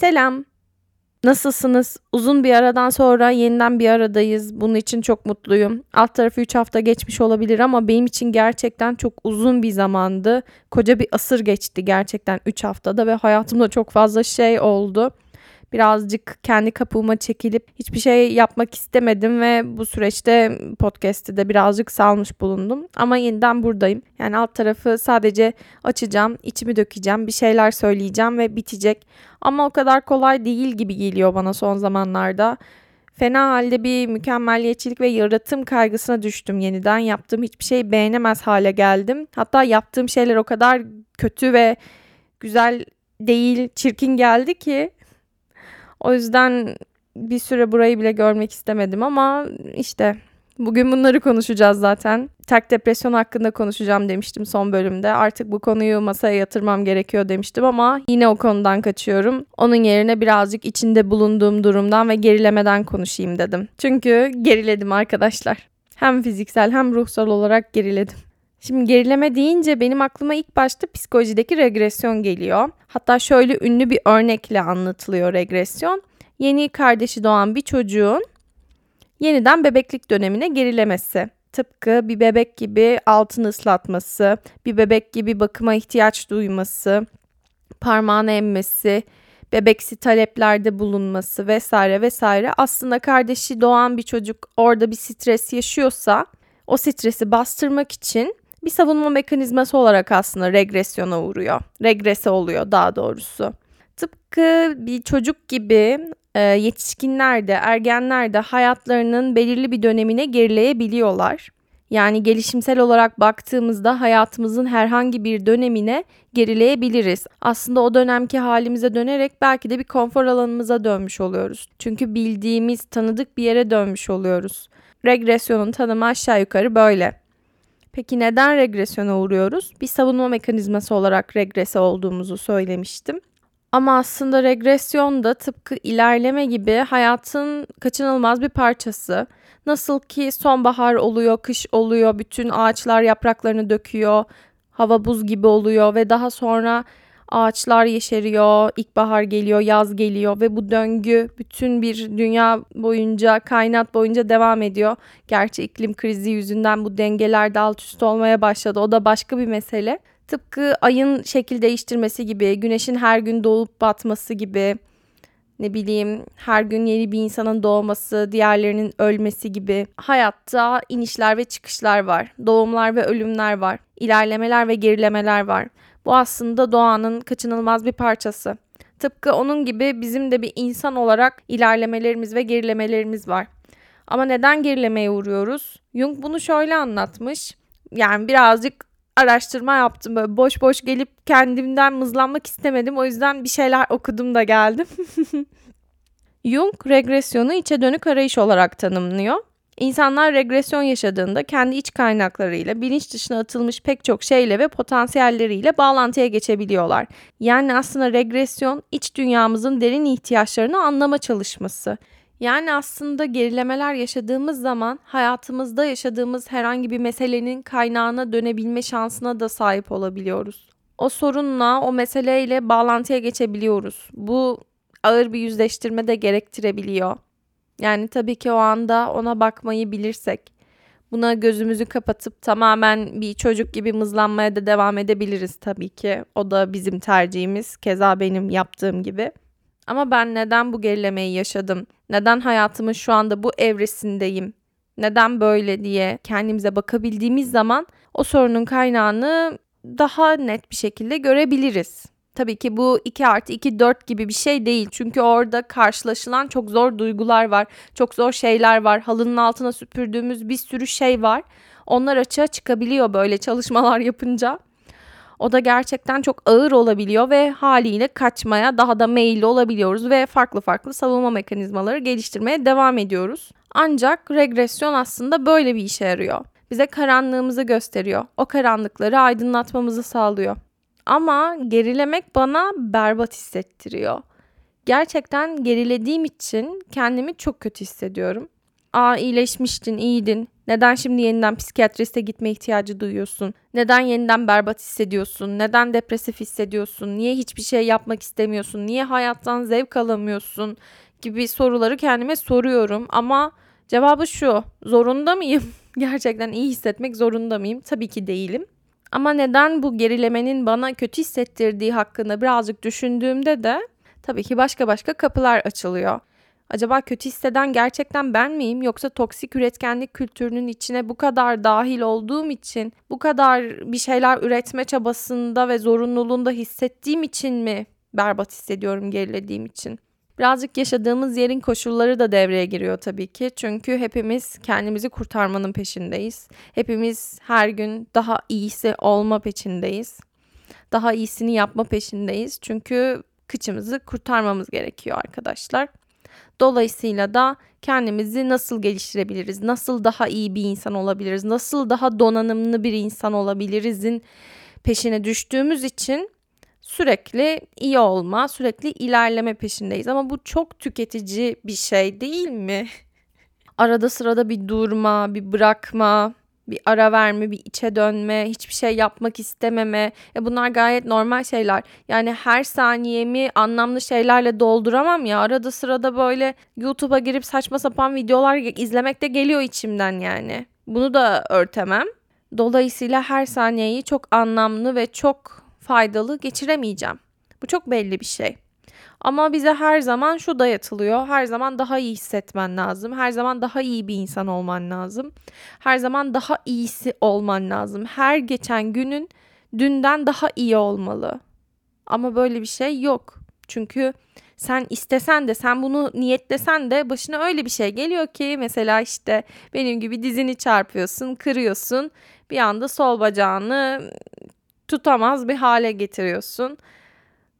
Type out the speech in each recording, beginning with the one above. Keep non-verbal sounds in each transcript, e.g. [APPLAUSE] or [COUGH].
Selam. Nasılsınız? Uzun bir aradan sonra yeniden bir aradayız. Bunun için çok mutluyum. Alt tarafı 3 hafta geçmiş olabilir ama benim için gerçekten çok uzun bir zamandı. Koca bir asır geçti gerçekten 3 haftada ve hayatımda çok fazla şey oldu birazcık kendi kapıma çekilip hiçbir şey yapmak istemedim ve bu süreçte podcast'i de birazcık salmış bulundum. Ama yeniden buradayım. Yani alt tarafı sadece açacağım, içimi dökeceğim, bir şeyler söyleyeceğim ve bitecek. Ama o kadar kolay değil gibi geliyor bana son zamanlarda. Fena halde bir mükemmelliyetçilik ve yaratım kaygısına düştüm yeniden. Yaptığım hiçbir şeyi beğenemez hale geldim. Hatta yaptığım şeyler o kadar kötü ve güzel değil, çirkin geldi ki o yüzden bir süre burayı bile görmek istemedim ama işte bugün bunları konuşacağız zaten. Tak depresyon hakkında konuşacağım demiştim son bölümde. Artık bu konuyu masaya yatırmam gerekiyor demiştim ama yine o konudan kaçıyorum. Onun yerine birazcık içinde bulunduğum durumdan ve gerilemeden konuşayım dedim. Çünkü geriledim arkadaşlar. Hem fiziksel hem ruhsal olarak geriledim. Şimdi gerileme deyince benim aklıma ilk başta psikolojideki regresyon geliyor. Hatta şöyle ünlü bir örnekle anlatılıyor regresyon. Yeni kardeşi doğan bir çocuğun yeniden bebeklik dönemine gerilemesi. Tıpkı bir bebek gibi altını ıslatması, bir bebek gibi bakıma ihtiyaç duyması, parmağını emmesi, bebeksi taleplerde bulunması vesaire vesaire. Aslında kardeşi doğan bir çocuk orada bir stres yaşıyorsa o stresi bastırmak için bir savunma mekanizması olarak aslında regresyona uğruyor. Regrese oluyor daha doğrusu. Tıpkı bir çocuk gibi e, yetişkinler de ergenler de hayatlarının belirli bir dönemine gerileyebiliyorlar. Yani gelişimsel olarak baktığımızda hayatımızın herhangi bir dönemine gerileyebiliriz. Aslında o dönemki halimize dönerek belki de bir konfor alanımıza dönmüş oluyoruz. Çünkü bildiğimiz, tanıdık bir yere dönmüş oluyoruz. Regresyonun tanımı aşağı yukarı böyle. Peki neden regresyona uğruyoruz? Bir savunma mekanizması olarak regrese olduğumuzu söylemiştim. Ama aslında regresyon da tıpkı ilerleme gibi hayatın kaçınılmaz bir parçası. Nasıl ki sonbahar oluyor, kış oluyor, bütün ağaçlar yapraklarını döküyor, hava buz gibi oluyor ve daha sonra ağaçlar yeşeriyor, ilkbahar geliyor, yaz geliyor ve bu döngü bütün bir dünya boyunca, kainat boyunca devam ediyor. Gerçi iklim krizi yüzünden bu dengeler de alt üst olmaya başladı. O da başka bir mesele. Tıpkı ayın şekil değiştirmesi gibi, güneşin her gün doğup batması gibi, ne bileyim her gün yeni bir insanın doğması, diğerlerinin ölmesi gibi hayatta inişler ve çıkışlar var. Doğumlar ve ölümler var. ilerlemeler ve gerilemeler var. Bu aslında doğanın kaçınılmaz bir parçası. Tıpkı onun gibi bizim de bir insan olarak ilerlemelerimiz ve gerilemelerimiz var. Ama neden gerilemeye uğruyoruz? Jung bunu şöyle anlatmış. Yani birazcık araştırma yaptım. Böyle boş boş gelip kendimden mızlanmak istemedim. O yüzden bir şeyler okudum da geldim. [LAUGHS] Jung regresyonu içe dönük arayış olarak tanımlıyor. İnsanlar regresyon yaşadığında kendi iç kaynaklarıyla, bilinç dışına atılmış pek çok şeyle ve potansiyelleriyle bağlantıya geçebiliyorlar. Yani aslında regresyon iç dünyamızın derin ihtiyaçlarını anlama çalışması. Yani aslında gerilemeler yaşadığımız zaman hayatımızda yaşadığımız herhangi bir meselenin kaynağına dönebilme şansına da sahip olabiliyoruz. O sorunla, o meseleyle bağlantıya geçebiliyoruz. Bu ağır bir yüzleştirme de gerektirebiliyor. Yani tabii ki o anda ona bakmayı bilirsek, buna gözümüzü kapatıp tamamen bir çocuk gibi mızlanmaya da devam edebiliriz tabii ki. O da bizim tercihimiz. Keza benim yaptığım gibi. Ama ben neden bu gerilemeyi yaşadım? Neden hayatımın şu anda bu evresindeyim? Neden böyle diye kendimize bakabildiğimiz zaman o sorunun kaynağını daha net bir şekilde görebiliriz. Tabii ki bu 2 artı 2 4 gibi bir şey değil. Çünkü orada karşılaşılan çok zor duygular var. Çok zor şeyler var. Halının altına süpürdüğümüz bir sürü şey var. Onlar açığa çıkabiliyor böyle çalışmalar yapınca. O da gerçekten çok ağır olabiliyor ve haliyle kaçmaya daha da meyilli olabiliyoruz ve farklı farklı savunma mekanizmaları geliştirmeye devam ediyoruz. Ancak regresyon aslında böyle bir işe yarıyor. Bize karanlığımızı gösteriyor. O karanlıkları aydınlatmamızı sağlıyor. Ama gerilemek bana berbat hissettiriyor. Gerçekten gerilediğim için kendimi çok kötü hissediyorum. Aa iyileşmiştin, iyiydin. Neden şimdi yeniden psikiyatriste gitme ihtiyacı duyuyorsun? Neden yeniden berbat hissediyorsun? Neden depresif hissediyorsun? Niye hiçbir şey yapmak istemiyorsun? Niye hayattan zevk alamıyorsun? Gibi soruları kendime soruyorum ama cevabı şu. Zorunda mıyım? [LAUGHS] Gerçekten iyi hissetmek zorunda mıyım? Tabii ki değilim. Ama neden bu gerilemenin bana kötü hissettirdiği hakkında birazcık düşündüğümde de tabii ki başka başka kapılar açılıyor. Acaba kötü hisseden gerçekten ben miyim yoksa toksik üretkenlik kültürünün içine bu kadar dahil olduğum için, bu kadar bir şeyler üretme çabasında ve zorunluluğunda hissettiğim için mi berbat hissediyorum gerilediğim için? Birazcık yaşadığımız yerin koşulları da devreye giriyor tabii ki. Çünkü hepimiz kendimizi kurtarmanın peşindeyiz. Hepimiz her gün daha iyisi olma peşindeyiz. Daha iyisini yapma peşindeyiz. Çünkü kıçımızı kurtarmamız gerekiyor arkadaşlar. Dolayısıyla da kendimizi nasıl geliştirebiliriz? Nasıl daha iyi bir insan olabiliriz? Nasıl daha donanımlı bir insan olabilirizin peşine düştüğümüz için sürekli iyi olma, sürekli ilerleme peşindeyiz. Ama bu çok tüketici bir şey değil mi? [LAUGHS] Arada sırada bir durma, bir bırakma, bir ara verme, bir içe dönme, hiçbir şey yapmak istememe. Ya bunlar gayet normal şeyler. Yani her saniyemi anlamlı şeylerle dolduramam ya. Arada sırada böyle YouTube'a girip saçma sapan videolar izlemek de geliyor içimden yani. Bunu da örtemem. Dolayısıyla her saniyeyi çok anlamlı ve çok faydalı geçiremeyeceğim. Bu çok belli bir şey. Ama bize her zaman şu dayatılıyor. Her zaman daha iyi hissetmen lazım. Her zaman daha iyi bir insan olman lazım. Her zaman daha iyisi olman lazım. Her geçen günün dünden daha iyi olmalı. Ama böyle bir şey yok. Çünkü sen istesen de sen bunu niyetlesen de başına öyle bir şey geliyor ki mesela işte benim gibi dizini çarpıyorsun, kırıyorsun. Bir anda sol bacağını tutamaz bir hale getiriyorsun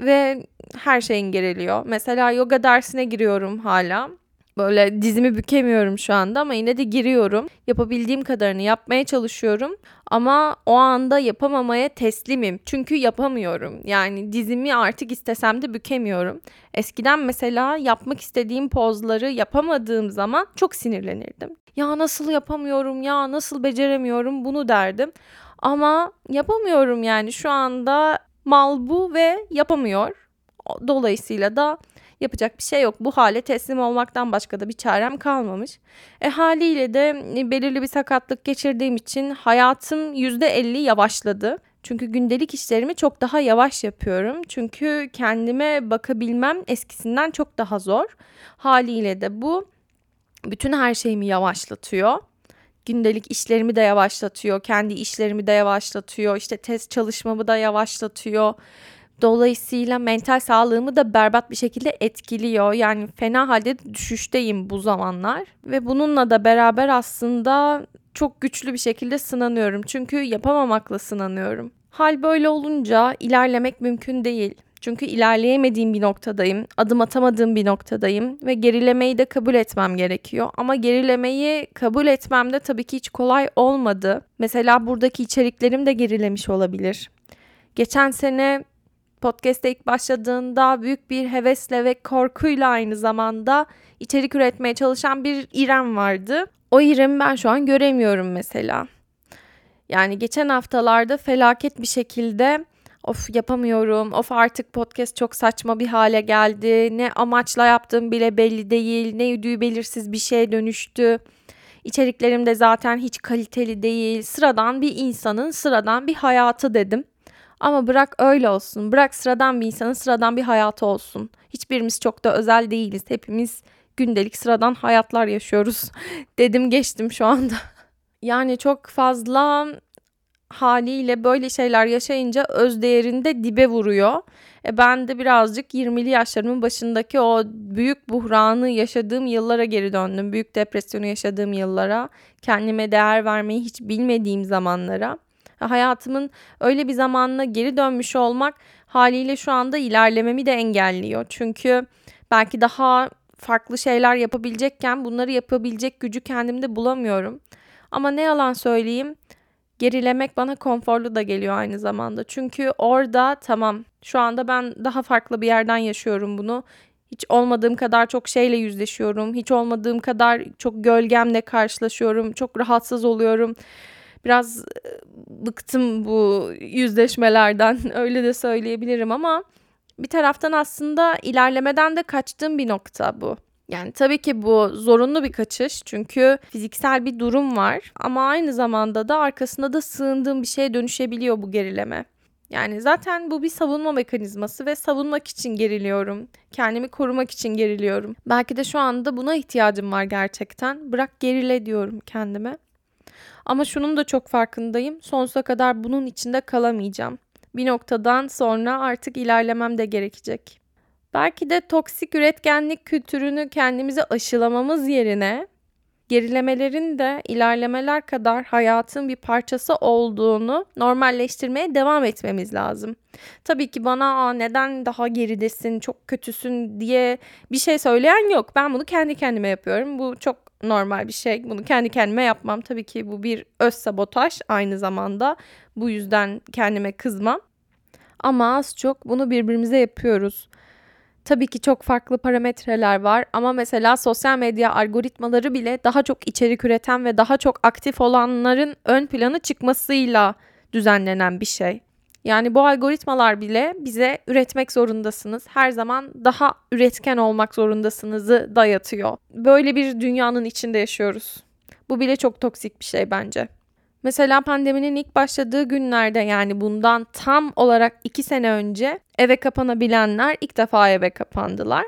ve her şeyin geriliyor. Mesela yoga dersine giriyorum hala. Böyle dizimi bükemiyorum şu anda ama yine de giriyorum. Yapabildiğim kadarını yapmaya çalışıyorum. Ama o anda yapamamaya teslimim. Çünkü yapamıyorum. Yani dizimi artık istesem de bükemiyorum. Eskiden mesela yapmak istediğim pozları yapamadığım zaman çok sinirlenirdim. Ya nasıl yapamıyorum ya nasıl beceremiyorum bunu derdim. Ama yapamıyorum yani şu anda mal bu ve yapamıyor. Dolayısıyla da yapacak bir şey yok. Bu hale teslim olmaktan başka da bir çarem kalmamış. E haliyle de belirli bir sakatlık geçirdiğim için hayatım %50 yavaşladı. Çünkü gündelik işlerimi çok daha yavaş yapıyorum. Çünkü kendime bakabilmem eskisinden çok daha zor. Haliyle de bu bütün her şeyimi yavaşlatıyor gündelik işlerimi de yavaşlatıyor, kendi işlerimi de yavaşlatıyor, işte test çalışmamı da yavaşlatıyor. Dolayısıyla mental sağlığımı da berbat bir şekilde etkiliyor. Yani fena halde düşüşteyim bu zamanlar ve bununla da beraber aslında çok güçlü bir şekilde sınanıyorum. Çünkü yapamamakla sınanıyorum. Hal böyle olunca ilerlemek mümkün değil. Çünkü ilerleyemediğim bir noktadayım, adım atamadığım bir noktadayım ve gerilemeyi de kabul etmem gerekiyor. Ama gerilemeyi kabul etmem de tabii ki hiç kolay olmadı. Mesela buradaki içeriklerim de gerilemiş olabilir. Geçen sene podcast'te ilk başladığında büyük bir hevesle ve korkuyla aynı zamanda içerik üretmeye çalışan bir İrem vardı. O İrem'i ben şu an göremiyorum mesela. Yani geçen haftalarda felaket bir şekilde of yapamıyorum, of artık podcast çok saçma bir hale geldi, ne amaçla yaptığım bile belli değil, ne yürüdüğü belirsiz bir şeye dönüştü. İçeriklerim de zaten hiç kaliteli değil, sıradan bir insanın sıradan bir hayatı dedim. Ama bırak öyle olsun, bırak sıradan bir insanın sıradan bir hayatı olsun. Hiçbirimiz çok da özel değiliz, hepimiz gündelik sıradan hayatlar yaşıyoruz [LAUGHS] dedim geçtim şu anda. Yani çok fazla haliyle böyle şeyler yaşayınca öz değerinde dibe vuruyor. E ben de birazcık 20'li yaşlarımın başındaki o büyük buhranı yaşadığım yıllara geri döndüm. Büyük depresyonu yaşadığım yıllara, kendime değer vermeyi hiç bilmediğim zamanlara. Hayatımın öyle bir zamanına geri dönmüş olmak haliyle şu anda ilerlememi de engelliyor. Çünkü belki daha farklı şeyler yapabilecekken bunları yapabilecek gücü kendimde bulamıyorum. Ama ne yalan söyleyeyim gerilemek bana konforlu da geliyor aynı zamanda. Çünkü orada tamam şu anda ben daha farklı bir yerden yaşıyorum bunu. Hiç olmadığım kadar çok şeyle yüzleşiyorum. Hiç olmadığım kadar çok gölgemle karşılaşıyorum. Çok rahatsız oluyorum. Biraz e, bıktım bu yüzleşmelerden [LAUGHS] öyle de söyleyebilirim ama bir taraftan aslında ilerlemeden de kaçtığım bir nokta bu. Yani tabii ki bu zorunlu bir kaçış çünkü fiziksel bir durum var ama aynı zamanda da arkasında da sığındığım bir şeye dönüşebiliyor bu gerileme. Yani zaten bu bir savunma mekanizması ve savunmak için geriliyorum. Kendimi korumak için geriliyorum. Belki de şu anda buna ihtiyacım var gerçekten. Bırak gerile diyorum kendime. Ama şunun da çok farkındayım. Sonsuza kadar bunun içinde kalamayacağım. Bir noktadan sonra artık ilerlemem de gerekecek. Belki de toksik üretkenlik kültürünü kendimize aşılamamız yerine gerilemelerin de ilerlemeler kadar hayatın bir parçası olduğunu normalleştirmeye devam etmemiz lazım. Tabii ki bana Aa, neden daha geridesin, çok kötüsün diye bir şey söyleyen yok. Ben bunu kendi kendime yapıyorum. Bu çok normal bir şey. Bunu kendi kendime yapmam. Tabii ki bu bir öz sabotaj aynı zamanda. Bu yüzden kendime kızmam. Ama az çok bunu birbirimize yapıyoruz. Tabii ki çok farklı parametreler var ama mesela sosyal medya algoritmaları bile daha çok içerik üreten ve daha çok aktif olanların ön plana çıkmasıyla düzenlenen bir şey. Yani bu algoritmalar bile bize üretmek zorundasınız. Her zaman daha üretken olmak zorundasınızı dayatıyor. Böyle bir dünyanın içinde yaşıyoruz. Bu bile çok toksik bir şey bence. Mesela pandeminin ilk başladığı günlerde yani bundan tam olarak iki sene önce eve kapanabilenler ilk defa eve kapandılar.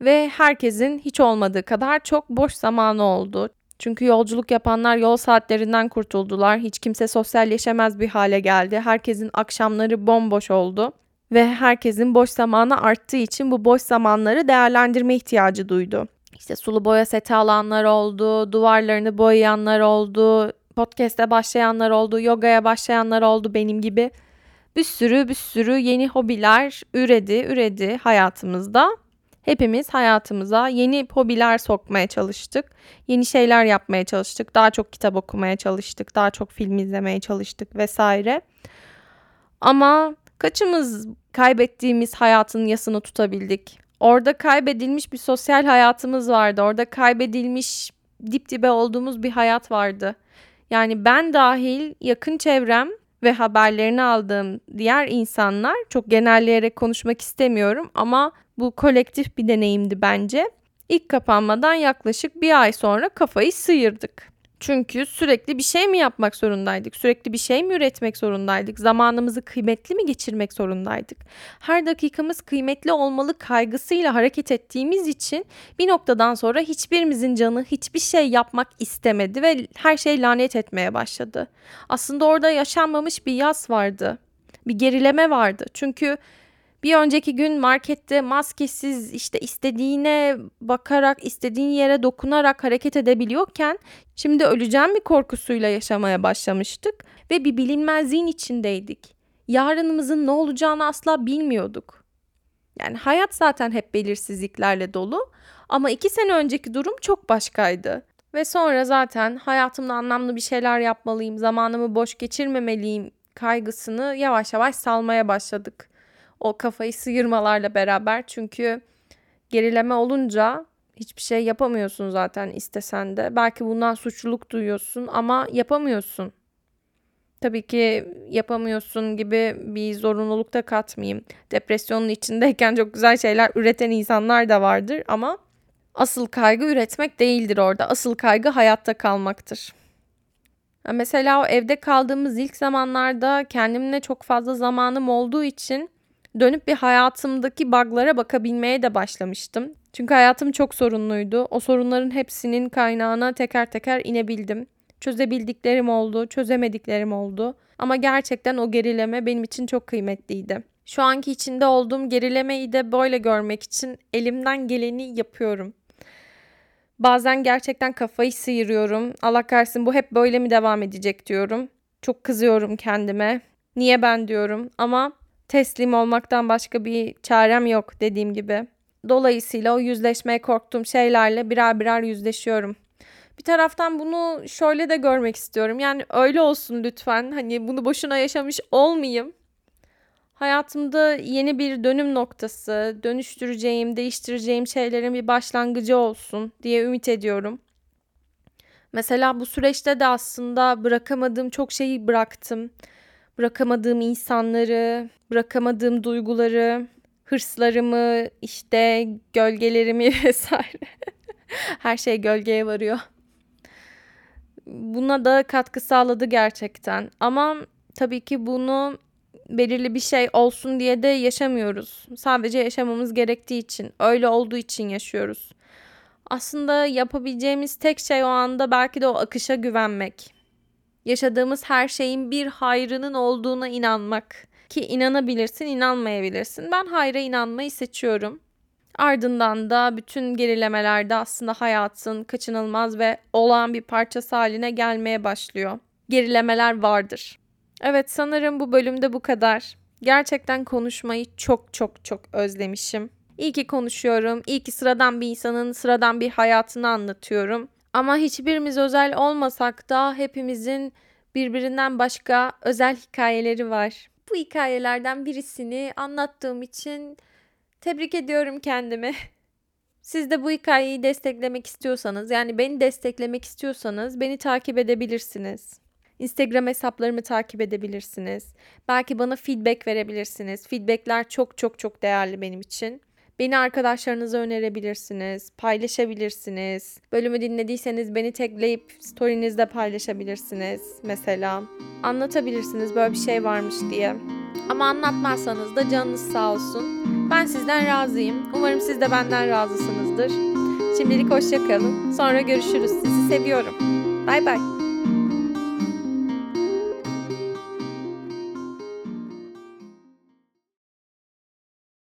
Ve herkesin hiç olmadığı kadar çok boş zamanı oldu. Çünkü yolculuk yapanlar yol saatlerinden kurtuldular. Hiç kimse sosyalleşemez bir hale geldi. Herkesin akşamları bomboş oldu ve herkesin boş zamanı arttığı için bu boş zamanları değerlendirme ihtiyacı duydu. İşte sulu boya seti alanlar oldu, duvarlarını boyayanlar oldu, podcast'e başlayanlar oldu, yogaya başlayanlar oldu benim gibi. Bir sürü bir sürü yeni hobiler üredi, üredi hayatımızda. Hepimiz hayatımıza yeni hobiler sokmaya çalıştık. Yeni şeyler yapmaya çalıştık. Daha çok kitap okumaya çalıştık. Daha çok film izlemeye çalıştık vesaire. Ama kaçımız kaybettiğimiz hayatın yasını tutabildik? Orada kaybedilmiş bir sosyal hayatımız vardı. Orada kaybedilmiş dip dibe olduğumuz bir hayat vardı. Yani ben dahil yakın çevrem ve haberlerini aldığım diğer insanlar çok genelleyerek konuşmak istemiyorum ama bu kolektif bir deneyimdi bence. İlk kapanmadan yaklaşık bir ay sonra kafayı sıyırdık. Çünkü sürekli bir şey mi yapmak zorundaydık? Sürekli bir şey mi üretmek zorundaydık? Zamanımızı kıymetli mi geçirmek zorundaydık? Her dakikamız kıymetli olmalı kaygısıyla hareket ettiğimiz için bir noktadan sonra hiçbirimizin canı hiçbir şey yapmak istemedi ve her şey lanet etmeye başladı. Aslında orada yaşanmamış bir yaz vardı. Bir gerileme vardı. Çünkü bir önceki gün markette maskesiz işte istediğine bakarak, istediğin yere dokunarak hareket edebiliyorken şimdi öleceğim bir korkusuyla yaşamaya başlamıştık ve bir bilinmezliğin içindeydik. Yarınımızın ne olacağını asla bilmiyorduk. Yani hayat zaten hep belirsizliklerle dolu ama iki sene önceki durum çok başkaydı. Ve sonra zaten hayatımda anlamlı bir şeyler yapmalıyım, zamanımı boş geçirmemeliyim kaygısını yavaş yavaş salmaya başladık o kafayı sıyırmalarla beraber çünkü gerileme olunca hiçbir şey yapamıyorsun zaten istesen de. Belki bundan suçluluk duyuyorsun ama yapamıyorsun. Tabii ki yapamıyorsun gibi bir zorunluluk da katmayayım. Depresyonun içindeyken çok güzel şeyler üreten insanlar da vardır ama asıl kaygı üretmek değildir orada. Asıl kaygı hayatta kalmaktır. Mesela o evde kaldığımız ilk zamanlarda kendimle çok fazla zamanım olduğu için dönüp bir hayatımdaki bug'lara bakabilmeye de başlamıştım. Çünkü hayatım çok sorunluydu. O sorunların hepsinin kaynağına teker teker inebildim. Çözebildiklerim oldu, çözemediklerim oldu. Ama gerçekten o gerileme benim için çok kıymetliydi. Şu anki içinde olduğum gerilemeyi de böyle görmek için elimden geleni yapıyorum. Bazen gerçekten kafayı sıyırıyorum. Allah kahretsin bu hep böyle mi devam edecek diyorum. Çok kızıyorum kendime. Niye ben diyorum ama teslim olmaktan başka bir çarem yok dediğim gibi. Dolayısıyla o yüzleşmeye korktuğum şeylerle birer birer yüzleşiyorum. Bir taraftan bunu şöyle de görmek istiyorum. Yani öyle olsun lütfen. Hani bunu boşuna yaşamış olmayayım. hayatımda yeni bir dönüm noktası, dönüştüreceğim, değiştireceğim şeylerin bir başlangıcı olsun diye ümit ediyorum. Mesela bu süreçte de aslında bırakamadığım çok şeyi bıraktım. Bırakamadığım insanları, bırakamadığım duyguları, hırslarımı, işte gölgelerimi [LAUGHS] vesaire. Her şey gölgeye varıyor. Buna da katkı sağladı gerçekten. Ama tabii ki bunu belirli bir şey olsun diye de yaşamıyoruz. Sadece yaşamamız gerektiği için, öyle olduğu için yaşıyoruz. Aslında yapabileceğimiz tek şey o anda belki de o akışa güvenmek. Yaşadığımız her şeyin bir hayrının olduğuna inanmak. Ki inanabilirsin, inanmayabilirsin. Ben hayra inanmayı seçiyorum. Ardından da bütün gerilemelerde aslında hayatın kaçınılmaz ve olağan bir parçası haline gelmeye başlıyor. Gerilemeler vardır. Evet sanırım bu bölümde bu kadar. Gerçekten konuşmayı çok çok çok özlemişim. İyi ki konuşuyorum. İyi ki sıradan bir insanın sıradan bir hayatını anlatıyorum. Ama hiçbirimiz özel olmasak da hepimizin birbirinden başka özel hikayeleri var. Bu hikayelerden birisini anlattığım için tebrik ediyorum kendimi. [LAUGHS] Siz de bu hikayeyi desteklemek istiyorsanız, yani beni desteklemek istiyorsanız beni takip edebilirsiniz. Instagram hesaplarımı takip edebilirsiniz. Belki bana feedback verebilirsiniz. Feedbackler çok çok çok değerli benim için. Beni arkadaşlarınıza önerebilirsiniz, paylaşabilirsiniz. Bölümü dinlediyseniz beni tagleyip story'nizde paylaşabilirsiniz mesela. Anlatabilirsiniz böyle bir şey varmış diye. Ama anlatmazsanız da canınız sağ olsun. Ben sizden razıyım. Umarım siz de benden razısınızdır. Şimdilik hoşça kalın. Sonra görüşürüz. Sizi seviyorum. Bay bay.